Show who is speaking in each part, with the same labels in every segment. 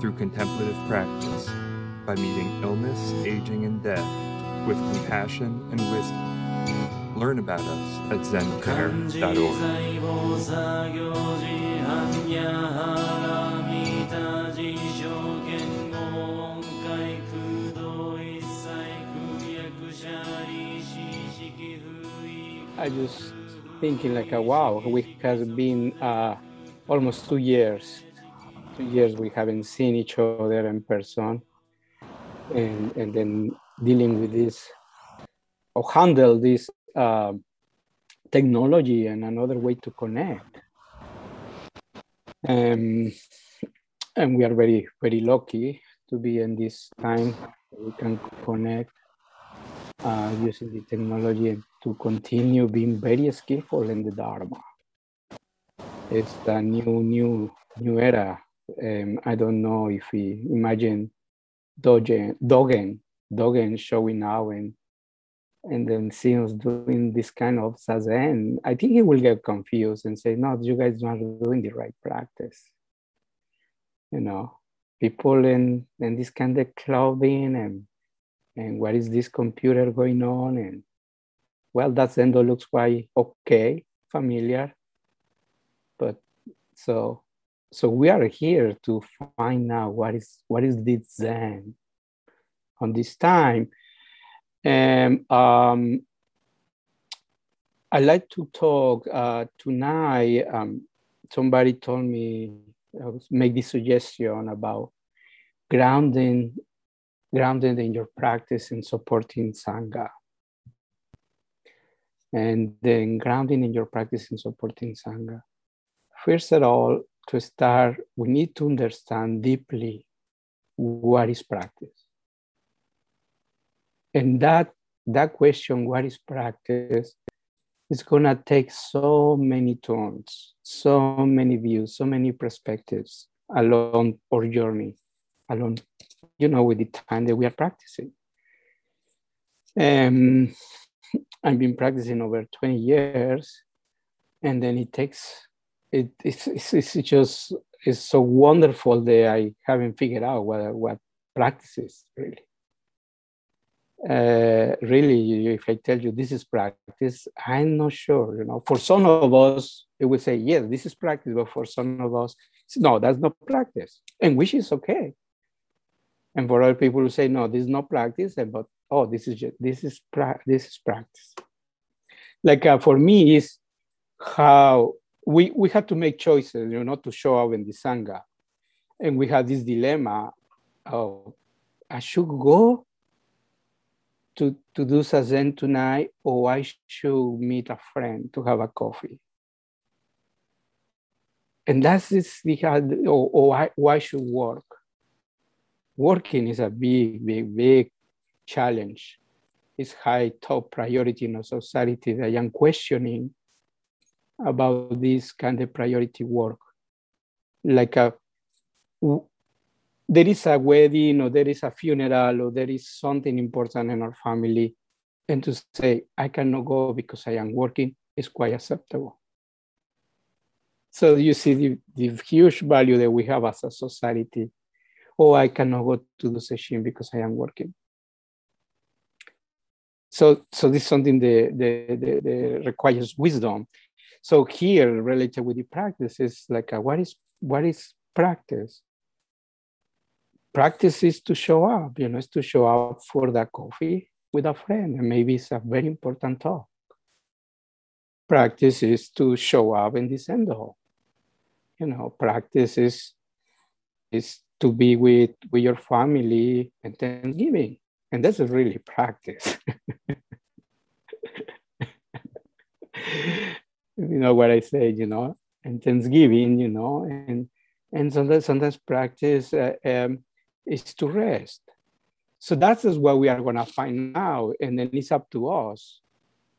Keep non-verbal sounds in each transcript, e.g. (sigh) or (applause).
Speaker 1: through contemplative practice by meeting illness, aging, and death with compassion and wisdom. Learn about us at ZenCare.org.
Speaker 2: I just thinking like, uh, wow, we have been uh, almost two years Two years we haven't seen each other in person, and and then dealing with this or handle this uh, technology and another way to connect. Um, and we are very very lucky to be in this time. We can connect uh, using the technology to continue being very skillful in the Dharma. It's the new, new, new era. Um, I don't know if we imagine Dogen, Dogen, Dogen showing now and and then seeing us doing this kind of zazen. I think he will get confused and say, "No, you guys are not doing the right practice." You know, people in in this kind of clothing and and what is this computer going on and well that endo looks quite okay familiar but so so we are here to find out what is what is this zen on this time and um i like to talk uh tonight um somebody told me uh, make this suggestion about grounding grounded in your practice and supporting Sangha. And then grounding in your practice and supporting Sangha. First of all, to start, we need to understand deeply what is practice. And that, that question, what is practice, is going to take so many turns, so many views, so many perspectives along our journey, along you know, with the time that we are practicing. Um, I've been practicing over 20 years, and then it takes, it, it's, it's, it's just, it's so wonderful that I haven't figured out what, what practice really. Uh, really, if I tell you this is practice, I'm not sure. You know, for some of us, it would say yes, this is practice, but for some of us, no, that's not practice, and which is okay and for other people who say no this is not practice and but oh this is just, this is pra- this is practice like uh, for me is how we we had to make choices you know to show up in the sangha. And we had this dilemma of, i should go to to do zazen tonight or i should meet a friend to have a coffee. And that's this the or, or I, why should work? Working is a big, big, big challenge. It's high top priority in our society that I am questioning about this kind of priority work. Like a, there is a wedding or there is a funeral or there is something important in our family, and to say I cannot go because I am working is quite acceptable. So you see the, the huge value that we have as a society oh, I cannot go to the session because I am working. So, so this is something that, that, that, that requires wisdom. So here, related with the practice, is like, a, what is what is practice? Practice is to show up. You know, it's to show up for that coffee with a friend, and maybe it's a very important talk. Practice is to show up in this end endo. You know, practice is is to be with with your family and Thanksgiving, and that's really practice. (laughs) you know what I say, you know, and Thanksgiving, you know, and and sometimes sometimes practice uh, um, is to rest. So that's what we are going to find now. And then it's up to us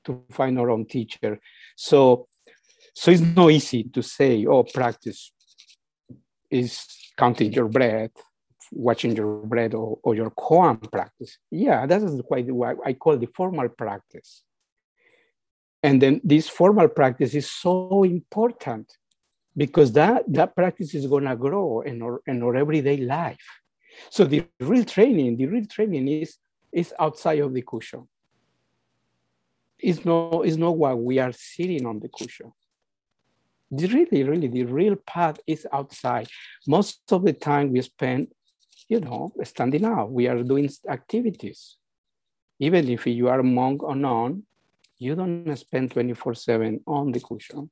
Speaker 2: to find our own teacher. So, so it's not easy to say, oh, practice is counting your breath, watching your breath, or, or your koan practice. Yeah, that is quite what I call the formal practice. And then this formal practice is so important because that, that practice is going to grow in our, in our everyday life. So the real training, the real training is, is outside of the cushion. It's not, it's not what we are sitting on the cushion. The really, really, the real path is outside. Most of the time we spend, you know, standing up. We are doing activities. Even if you are monk or non, you don't spend 24 seven on the cushion.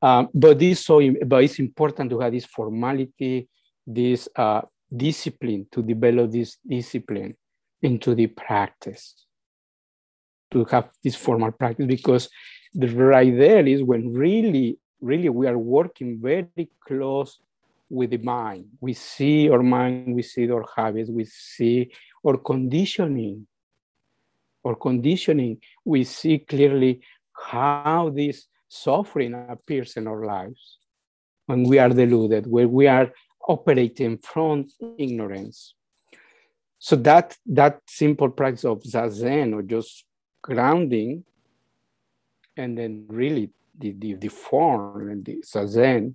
Speaker 2: Um, but this so, but it's important to have this formality, this uh, discipline to develop this discipline into the practice. To have this formal practice because the right there is when really really we are working very close with the mind. We see our mind we see our habits we see our conditioning or conditioning we see clearly how this suffering appears in our lives when we are deluded where we are operating from ignorance. So that that simple practice of zazen or just grounding, and then really the, the, the form and the zazen,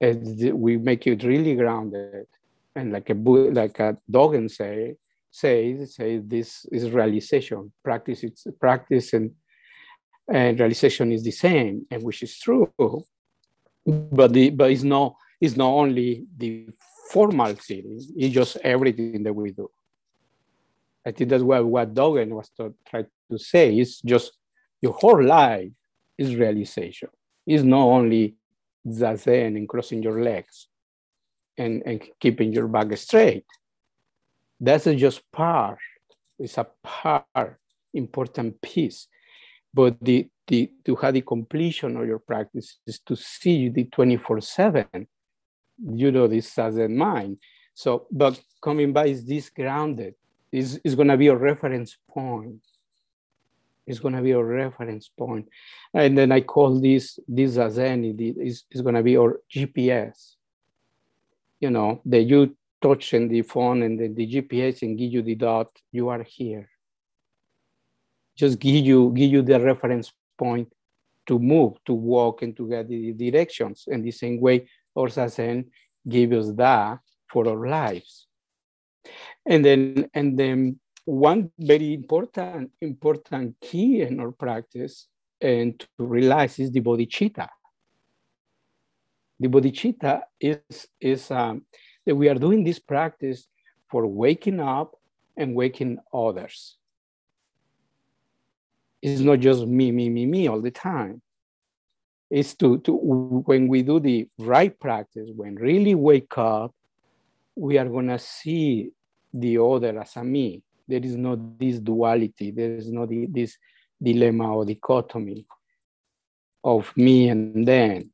Speaker 2: the, we make it really grounded. And like a like a Dogen say says say this is realization. Practice it's practice and and realization is the same, and which is true. But the but it's not it's not only the formal thing, it's just everything that we do. I think that's what, what Dogen was to, trying to say. It's just your whole life is realization. It's not only zazen and crossing your legs and, and keeping your back straight. That's just part. It's a part, important piece. But the, the, to have the completion of your practice is to see the 24 7 you know this as in mind. So, but coming by is this grounded is is going to be a reference point. It's going to be a reference point, and then I call this this as any is going to be our GPS. You know that you touch in the phone and then the GPS and give you the dot. You are here. Just give you give you the reference point to move, to walk, and to get the directions. And the same way or Zazen give us that for our lives. And then, and then one very important, important key in our practice and to realize is the bodhicitta. The bodhicitta is, is um, that we are doing this practice for waking up and waking others. It's not just me, me, me, me all the time It's to, to when we do the right practice, when really wake up, we are gonna see the other as a me. There is not this duality. There is not this dilemma or dichotomy of me and then,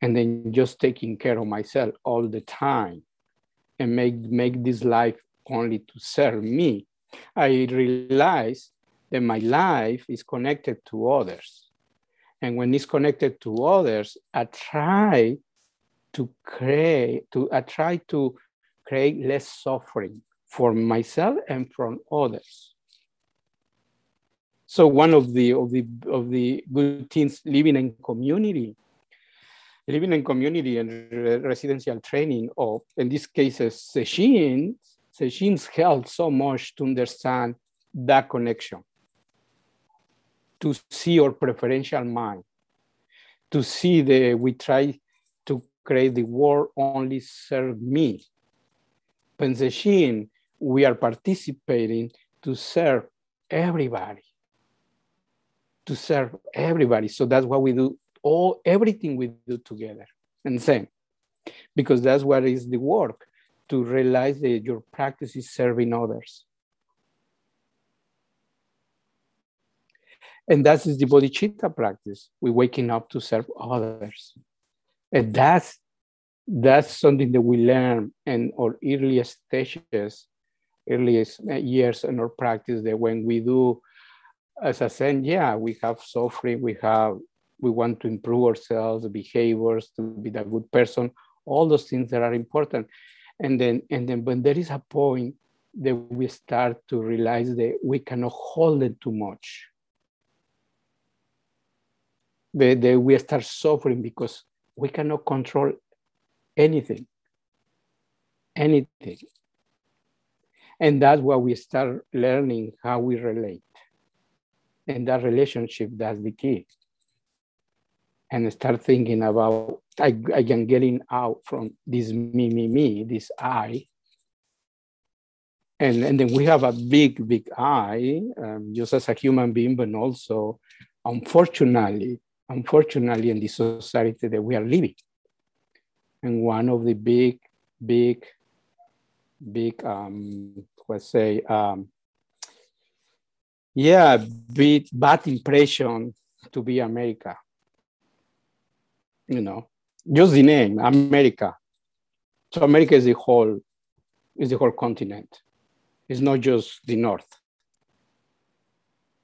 Speaker 2: and then just taking care of myself all the time, and make make this life only to serve me. I realize that my life is connected to others and when it's connected to others, I try to create to I try to create less suffering for myself and from others. So one of the of the of the good things living in community, living in community and residential training, or in these cases, sesshin, sesshin's help so much to understand that connection to see our preferential mind, to see the, we try to create the world only serve me. Penseshin, we are participating to serve everybody, to serve everybody. So that's what we do, all everything we do together and same, because that's what is the work, to realize that your practice is serving others. And that is the bodhicitta practice. We're waking up to serve others. And that's that's something that we learn in our earliest stages, earliest years in our practice that when we do, as I said, yeah, we have suffering, we have, we want to improve ourselves, behaviors, to be the good person, all those things that are important. And then, and then when there is a point that we start to realize that we cannot hold it too much. That, that we start suffering because we cannot control anything, anything. And that's why we start learning how we relate. And that relationship, that's the key. And start thinking about, I, I am getting out from this me, me, me, this I. And, and then we have a big, big I, um, just as a human being, but also, unfortunately, unfortunately, in the society that we are living and one of the big, big, big, um, let's say, um, yeah, big, bad impression to be America. You know, just the name, America. So America is the whole, is the whole continent. It's not just the North.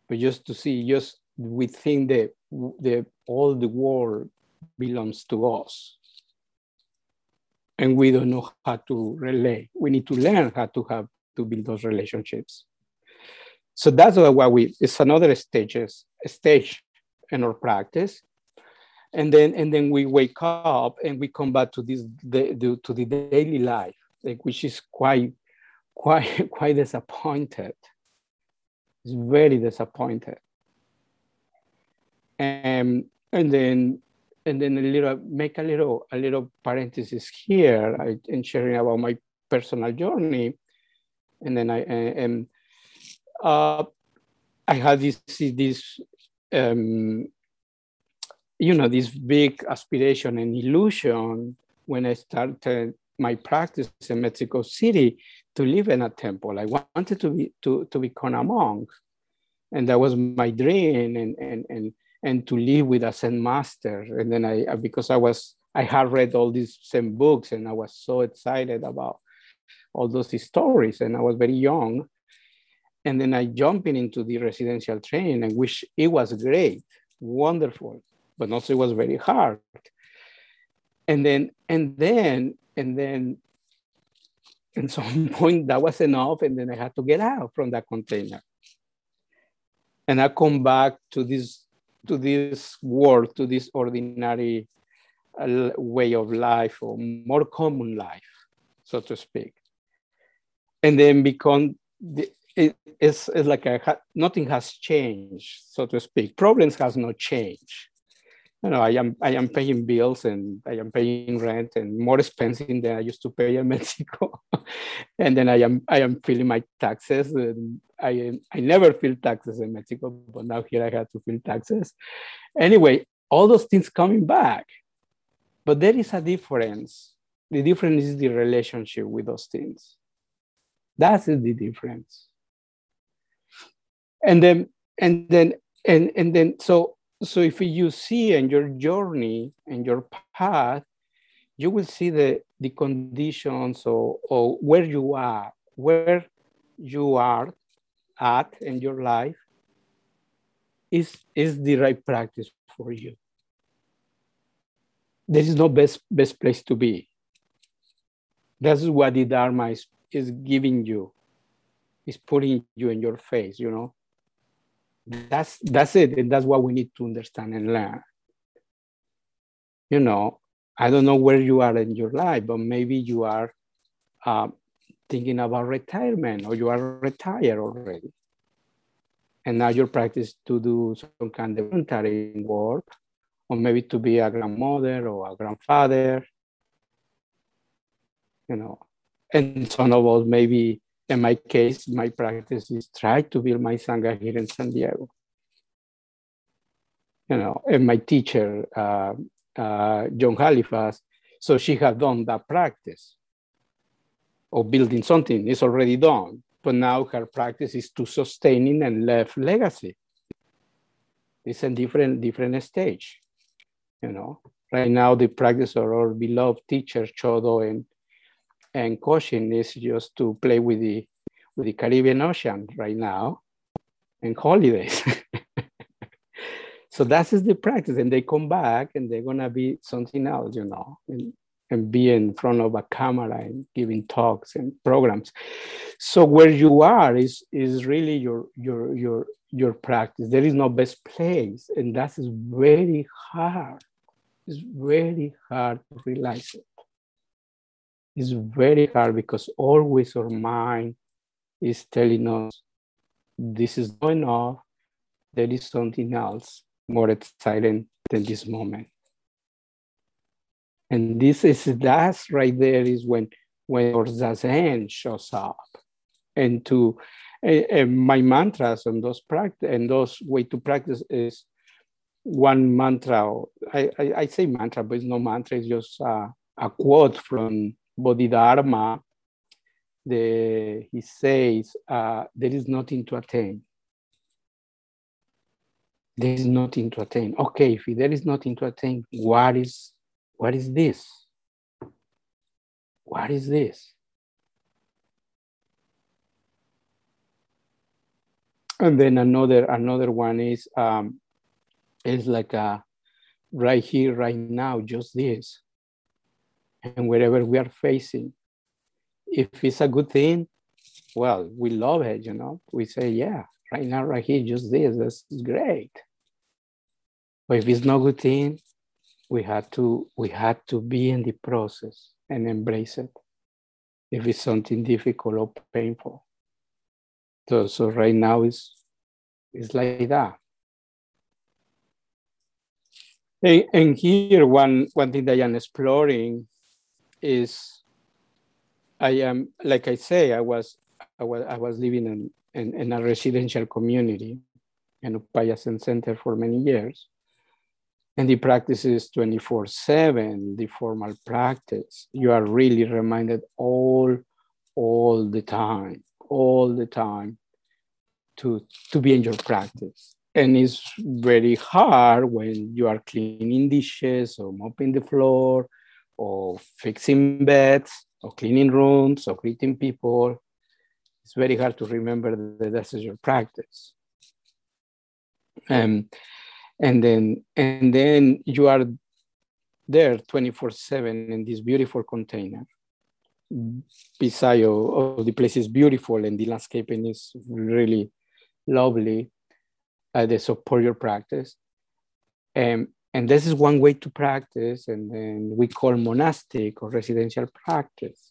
Speaker 2: But just to see, just we think that the all the world belongs to us and we don't know how to relate. We need to learn how to have to build those relationships. So that's why we, it's another stages, stage in our practice. And then, and then we wake up and we come back to this, the, the, to the daily life, like, which is quite, quite, (laughs) quite disappointed. It's very disappointed. And, and then and then a little make a little a little parenthesis here I, in sharing about my personal journey and then i am uh, i had this this um, you know this big aspiration and illusion when i started my practice in mexico city to live in a temple i wanted to be to, to become a monk and that was my dream and and and and to live with a Zen master. And then I, because I was, I had read all these Zen books and I was so excited about all those stories and I was very young. And then I jumped into the residential training and which it was great, wonderful, but also it was very hard. And then, and then, and then at (laughs) some point that was enough and then I had to get out from that container. And I come back to this to this world, to this ordinary uh, way of life or more common life, so to speak. And then become, the, it, it's, it's like nothing has changed, so to speak. Problems has not changed you know, I am I am paying bills and I am paying rent and more expensive than I used to pay in (laughs) Mexico. and then I am I am filling my taxes. And I I never feel taxes in Mexico, but now here I have to fill taxes. Anyway, all those things coming back. But there is a difference. The difference is the relationship with those things. That's the difference. And then and then and and then so so if you see in your journey and your path, you will see the, the conditions or, or where you are, where you are at in your life is, is the right practice for you. There is no best, best place to be. That's what the Dharma is, is giving you, is putting you in your face, you know that's that's it and that's what we need to understand and learn. You know i don't know where you are in your life but maybe you are uh, thinking about retirement or you are retired already. And now your practice to do some kind of voluntary work or maybe to be a grandmother or a grandfather. You know and some of us maybe in my case, my practice is try to build my Sangha here in San Diego. You know, and my teacher, uh, uh, Joan Halifax, so she had done that practice of building something. It's already done, but now her practice is to sustaining and left legacy. It's a different different stage, you know. right now the practice of our beloved teacher Chodo and and Koshin is just to play with the with the Caribbean Ocean right now and holidays. (laughs) so that is the practice, and they come back and they're gonna be something else, you know, and, and be in front of a camera and giving talks and programs. So where you are is is really your your your your practice. There is no best place, and that is very hard. It's very hard to realize it. It's very hard because always our mind is telling us this is not enough. There is something else more exciting than this moment. And this is that right there is when when our zazen shows up. And to and my mantras and those practice and those way to practice is one mantra. I, I, I say mantra, but it's no mantra. It's just a quote from Bodhidharma. The, he says, uh, "There is nothing to attain. There is nothing to attain. Okay, if there is nothing to attain, what is what is this? What is this?" and then another another one is um, is like a right here, right now, just this. And wherever we are facing, if it's a good thing, well, we love it, you know. We say, yeah, right now, right here, just this, this is great. But if it's not good thing, we had to we had to be in the process and embrace it. If it's something difficult or painful. So, so right now it's, it's like that. And, and here, one, one thing that I'm exploring is I am, like I say, I was, I was, I was living in, in, in a residential community in Upaya Zen Center for many years. And the practice is 24 7, the formal practice. You are really reminded all, all the time all the time to, to be in your practice. And it's very hard when you are cleaning dishes or mopping the floor or fixing beds or cleaning rooms or greeting people. It's very hard to remember that this is your practice. Um, and then and then you are there 24 7 in this beautiful container beside of, the place is beautiful and the landscaping is really lovely. Uh, they support your practice. Um, and this is one way to practice, and then we call monastic or residential practice.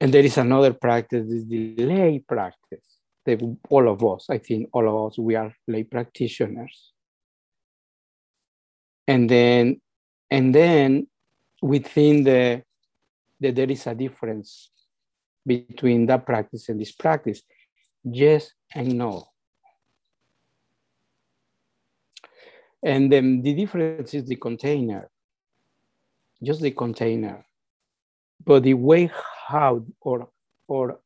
Speaker 2: And there is another practice, this the lay practice. That all of us, I think all of us, we are lay practitioners. And then, and then within the that there is a difference between that practice and this practice. Yes and no. And then the difference is the container, just the container. But the way how or, or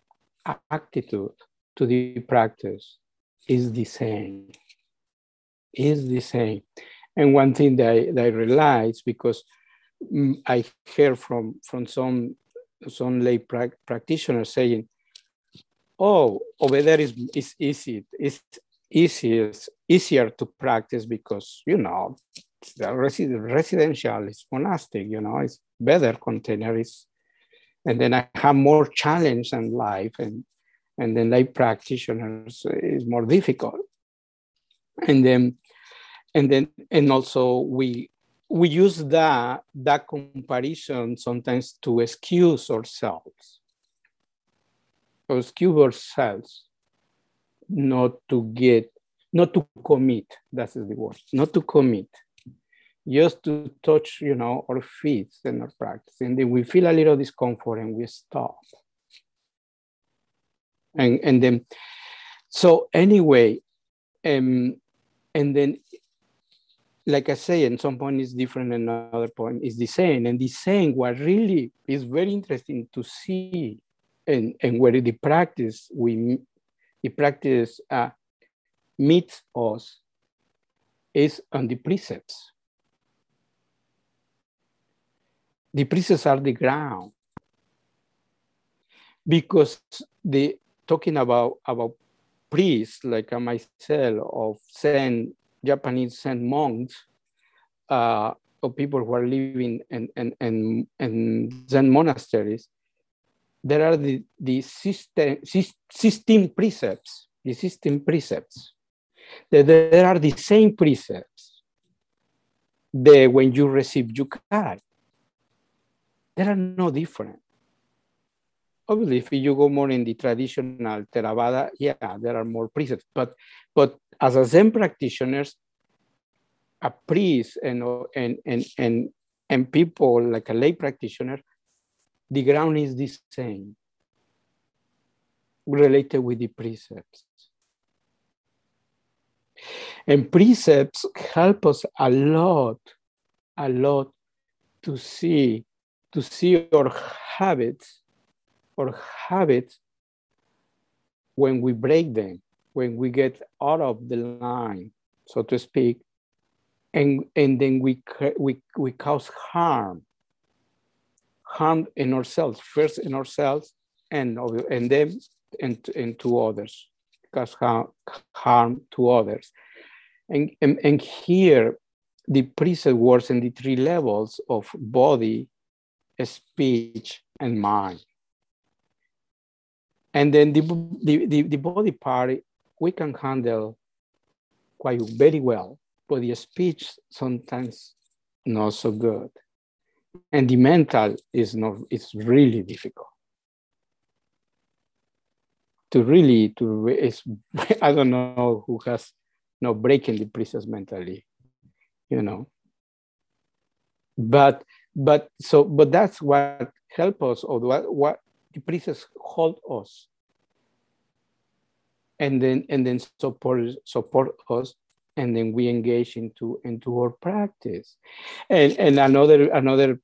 Speaker 2: attitude to the practice is the same, is the same. And one thing that I, that I realized, because Mm, I hear from from some some lay pra practitioners saying, "Oh, over there is is easy. It's easier easier to practice because you know the residential is monastic. You know, it's better container is, and then I have more challenge in life, and and then lay practitioners is more difficult, and then and then and also we we use that that comparison sometimes to excuse ourselves excuse ourselves not to get not to commit that's the word not to commit just to touch you know our feet and our practice and then we feel a little discomfort and we stop and and then so anyway um and then like I say, at some point is different, and another point is the same. And the same, what really is very interesting to see, and, and where the practice we the practice uh, meets us is on the precepts. The precepts are the ground. Because the talking about about priests like myself of Zen Japanese Zen monks, uh, or people who are living in, in, in, in Zen monasteries, there are the, the system, system precepts, the system precepts. There, are the same precepts that when you receive jukai. There are no different. Obviously, if you go more in the traditional Theravada, yeah, there are more precepts. But, but as a Zen practitioners, a priest and, and, and, and, and people like a lay practitioner, the ground is the same related with the precepts. And precepts help us a lot, a lot to see, to see our habits, our habits when we break them, when we get out of the line, so to speak, and, and then we, we, we cause harm, harm in ourselves, first in ourselves, and, and then and, and to others, cause harm, to others. And, and, and here, the precept works in the three levels of body, speech, and mind. And then the, the, the, the body part, we can handle quite very well but the speech sometimes not so good. And the mental is not, it's really difficult. To really, to, it's, (laughs) I don't know who has no breaking the precepts mentally, you know. But, but, so, but that's what help us, or what, what the precepts hold us. And then, and then support, support us and then we engage into into our practice. And and another another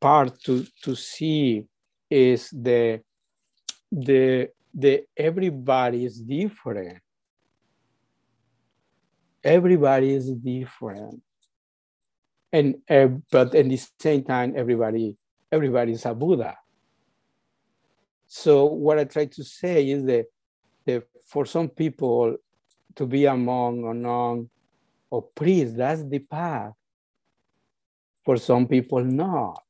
Speaker 2: part to to see is the the the everybody is different. Everybody is different. And uh, but at the same time everybody everybody is a buddha. So what i try to say is that, that for some people to be a monk or nun or priest, that's the path. For some people, not.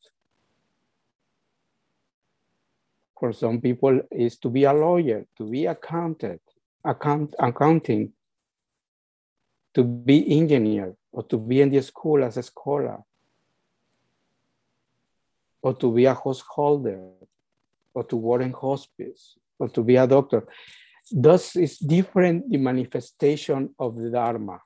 Speaker 2: For some people, is to be a lawyer, to be accountant, account, accounting, to be engineer, or to be in the school as a scholar, or to be a householder, or to work in hospice, or to be a doctor. Thus is different the manifestation of the Dharma.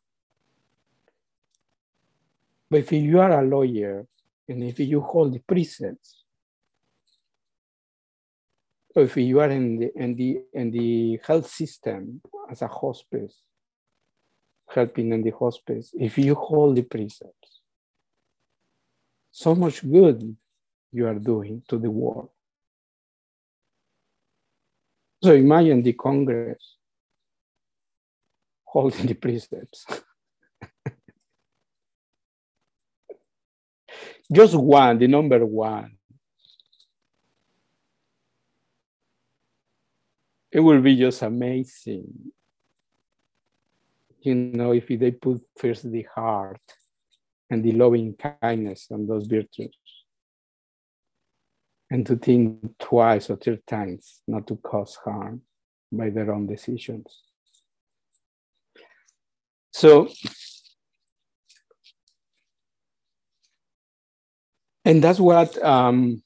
Speaker 2: But if you are a lawyer and if you hold the precepts, or if you are in the, in the, in the health system as a hospice, helping in the hospice, if you hold the precepts, so much good you are doing to the world. So imagine the Congress holding the precepts. (laughs) just one, the number one. It will be just amazing. You know, if they put first the heart and the loving kindness and those virtues and to think twice or three times not to cause harm by their own decisions. So, and that's what, um,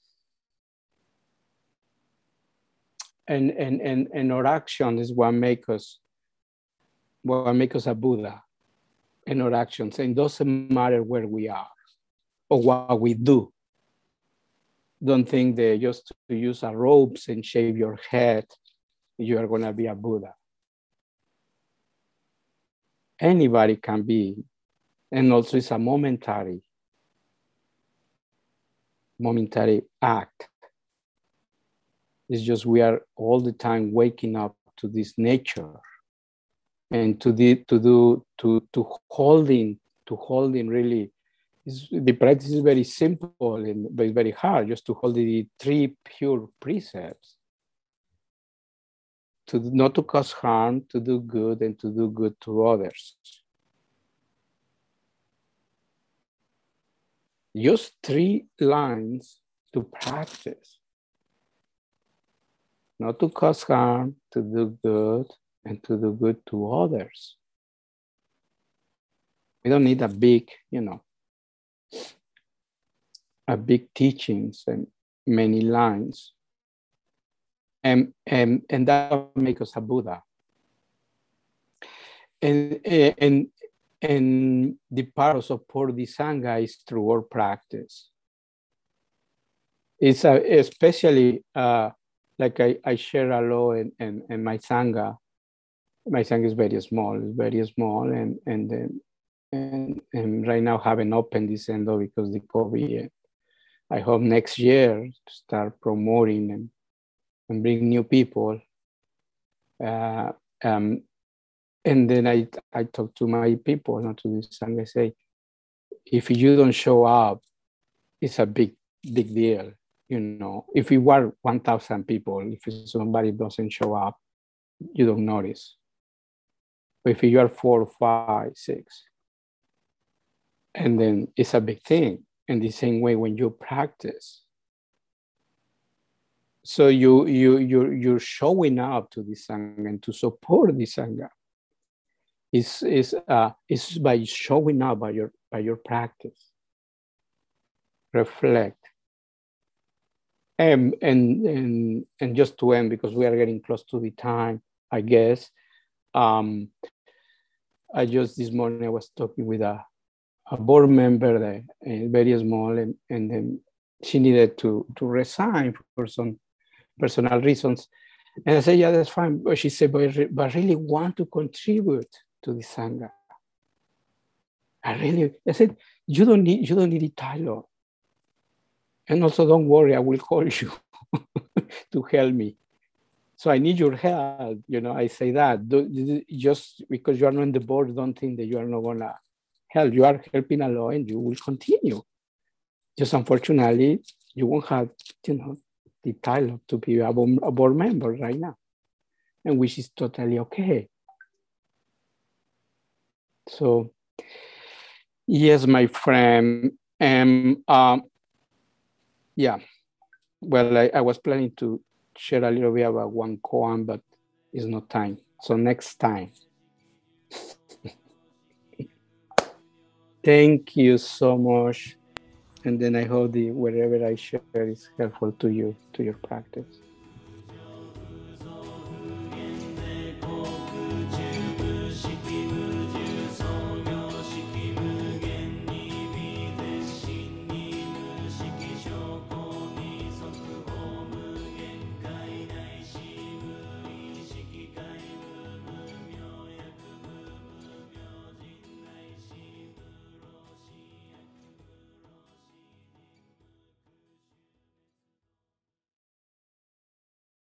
Speaker 2: and, and, and, and our action is what make us, what make us a Buddha in our actions. And it doesn't matter where we are or what we do don't think that just to use a robes and shave your head, you are to be a Buddha. Anybody can be, and also it's a momentary, momentary act. It's just we are all the time waking up to this nature and to the to do to to holding to holding really is the practice is very simple and but it's very hard just to hold the three pure precepts. To not to cause harm to do good and to do good to others. Use three lines to practice. Not to cause harm to do good and to do good to others. We don't need a big you know big teachings and many lines. And, and, and that makes us a Buddha. And, and, and the part of support the Sangha is through our practice. It's a, especially uh, like I, I share a lot in, in, in my Sangha. My Sangha is very small, it's very small, and, and and, and right now haven't opened this endo because the COVID I hope next year to start promoting and, and bring new people. Uh, um, and then I, I talk to my people, not to this, and I say, if you don't show up, it's a big, big deal. You know, if you are 1,000 people, if somebody doesn't show up, you don't notice. But if you are four, five, six, and then it's a big thing in the same way when you practice. So you you you you're showing up to the sangha and to support the sangha. Is is uh is by showing up by your by your practice. Reflect. And and and and just to end because we are getting close to the time i guess um i just this morning i was talking with a a board member, that, uh, very small, and, and she needed to, to resign for some personal reasons. And I said, yeah, that's fine. But she said, but, but I really want to contribute to the Sangha. I really, I said, you don't need, you don't need a title. And also don't worry, I will call (laughs) you to help me. So I need your help. You know, I say that just because you are not on the board, don't think that you are not gonna help. You are helping a lot and you will continue. Just unfortunately, you won't have, you know, the title to be a board, a board member right now, and which is totally okay. So, yes, my friend, and um, yeah, well, I, I was planning to share a little bit about one koan, but it's not time. So next time. Thank you so much. And then I hope the whatever I share is helpful to you, to your practice.